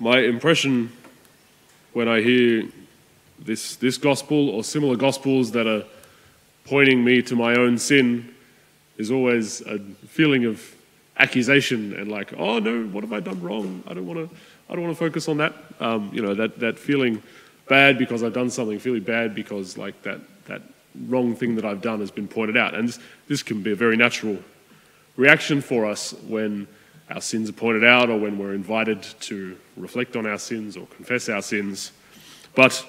my impression when I hear this, this gospel or similar gospels that are pointing me to my own sin is always a feeling of accusation and like, oh no, what have I done wrong? I don't want to, I don't want to focus on that. Um, you know, that, that feeling bad because I've done something, feeling bad because like that, that wrong thing that I've done has been pointed out. And this, this can be a very natural reaction for us when our sins are pointed out or when we're invited to reflect on our sins or confess our sins. But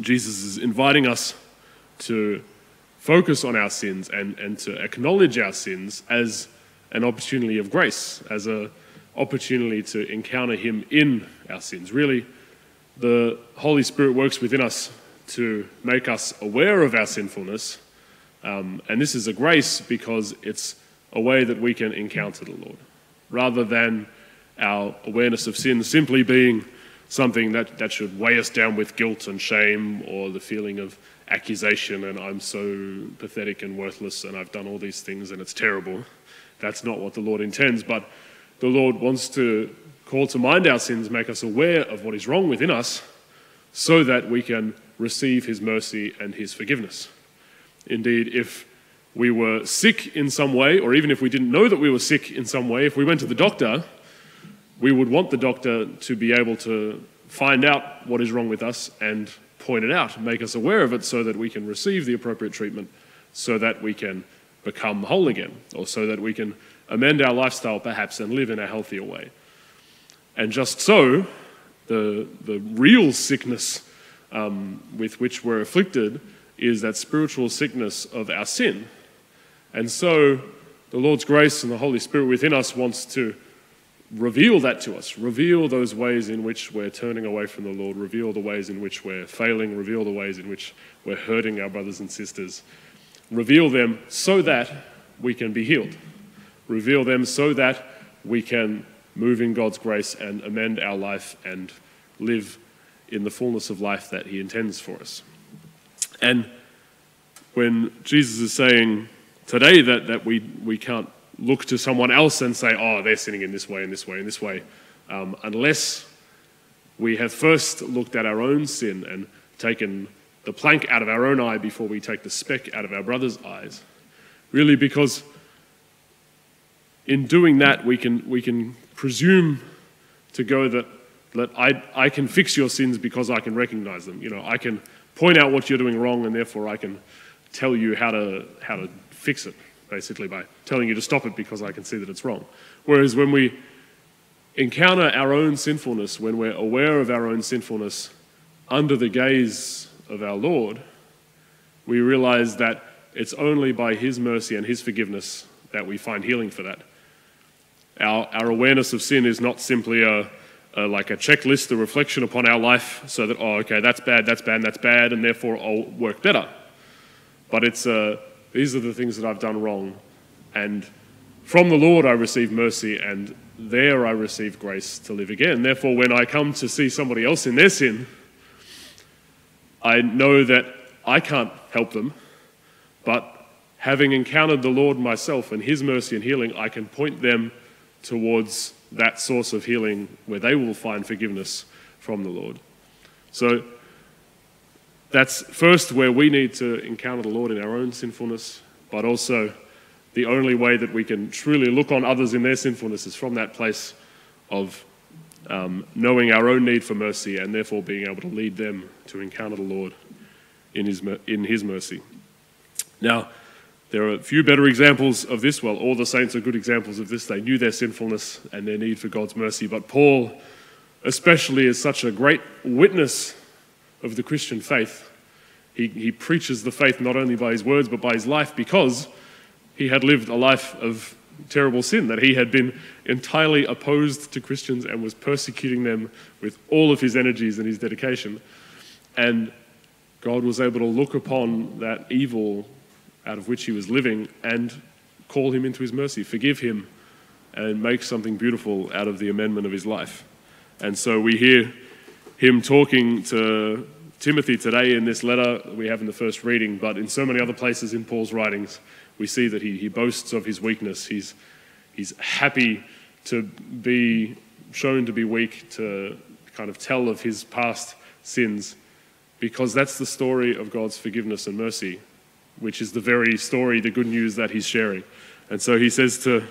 Jesus is inviting us to focus on our sins and, and to acknowledge our sins as an opportunity of grace, as an opportunity to encounter Him in our sins. Really, the Holy Spirit works within us to make us aware of our sinfulness. Um, and this is a grace because it's a way that we can encounter the Lord, rather than our awareness of sin simply being something that, that should weigh us down with guilt and shame or the feeling of accusation and I'm so pathetic and worthless and I've done all these things and it's terrible. That's not what the Lord intends, but the Lord wants to call to mind our sins, make us aware of what is wrong within us so that we can receive His mercy and His forgiveness. Indeed, if we were sick in some way, or even if we didn't know that we were sick in some way, if we went to the doctor, we would want the doctor to be able to find out what is wrong with us and point it out, make us aware of it so that we can receive the appropriate treatment, so that we can become whole again, or so that we can amend our lifestyle perhaps and live in a healthier way. And just so, the, the real sickness um, with which we're afflicted is that spiritual sickness of our sin. And so, the Lord's grace and the Holy Spirit within us wants to reveal that to us. Reveal those ways in which we're turning away from the Lord. Reveal the ways in which we're failing. Reveal the ways in which we're hurting our brothers and sisters. Reveal them so that we can be healed. Reveal them so that we can move in God's grace and amend our life and live in the fullness of life that He intends for us. And when Jesus is saying today that, that we, we can't look to someone else and say, oh, they're sinning in this way, in this way, in this way, um, unless we have first looked at our own sin and taken the plank out of our own eye before we take the speck out of our brother's eyes. Really, because in doing that, we can, we can presume to go that, that I, I can fix your sins because I can recognize them. You know, I can point out what you're doing wrong and therefore I can tell you how to, how to fix it basically, by telling you to stop it because I can see that it's wrong. Whereas when we encounter our own sinfulness, when we're aware of our own sinfulness under the gaze of our Lord, we realize that it's only by His mercy and His forgiveness that we find healing for that. Our, our awareness of sin is not simply a, a, like a checklist, a reflection upon our life, so that, oh, okay, that's bad, that's bad, that's bad, and therefore I'll work better. But it's a, these are the things that I've done wrong. And from the Lord I receive mercy, and there I receive grace to live again. Therefore, when I come to see somebody else in their sin, I know that I can't help them, but having encountered the Lord myself and His mercy and healing, I can point them towards that source of healing where they will find forgiveness from the Lord. So, that's first where we need to encounter the Lord in our own sinfulness, but also the only way that we can truly look on others in their sinfulness is from that place of um, knowing our own need for mercy and therefore being able to lead them to encounter the Lord in His, in his mercy. Now, there are a few better examples of this. Well, all the saints are good examples of this. They knew their sinfulness and their need for God's mercy. But Paul, especially, is such a great witness of the Christian faith. He, he preaches the faith not only by his words but by his life because he had lived a life of terrible sin, that he had been entirely opposed to Christians and was persecuting them with all of his energies and his dedication. And God was able to look upon that evil out of which he was living and call him into his mercy, forgive him, and make something beautiful out of the amendment of his life. And so we hear him talking to Timothy today in this letter we have in the first reading, but in so many other places in Paul's writings, we see that he, he boasts of his weakness. He's, he's happy to be shown to be weak to kind of tell of his past sins because that's the story of God's forgiveness and mercy, which is the very story, the good news that he's sharing. And so he says to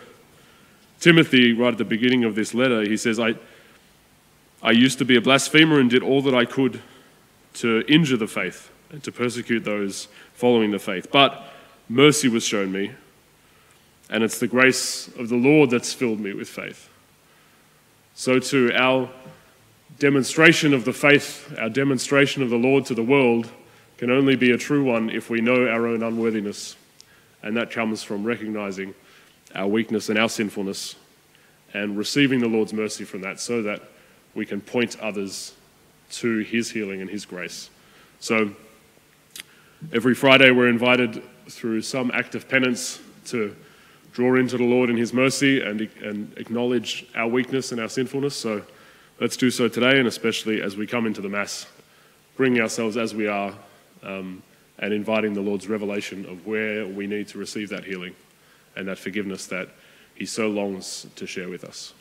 Timothy, right at the beginning of this letter, he says, I, I used to be a blasphemer and did all that I could to injure the faith and to persecute those following the faith. But mercy was shown me, and it's the grace of the Lord that's filled me with faith. So, too, our demonstration of the faith, our demonstration of the Lord to the world, can only be a true one if we know our own unworthiness. And that comes from recognizing our weakness and our sinfulness and receiving the Lord's mercy from that so that we can point others to his healing and his grace. So every Friday we're invited through some act of penance to draw into the Lord in his mercy and, and acknowledge our weakness and our sinfulness. So let's do so today, and especially as we come into the Mass, bringing ourselves as we are um, and inviting the Lord's revelation of where we need to receive that healing and that forgiveness that he so longs to share with us.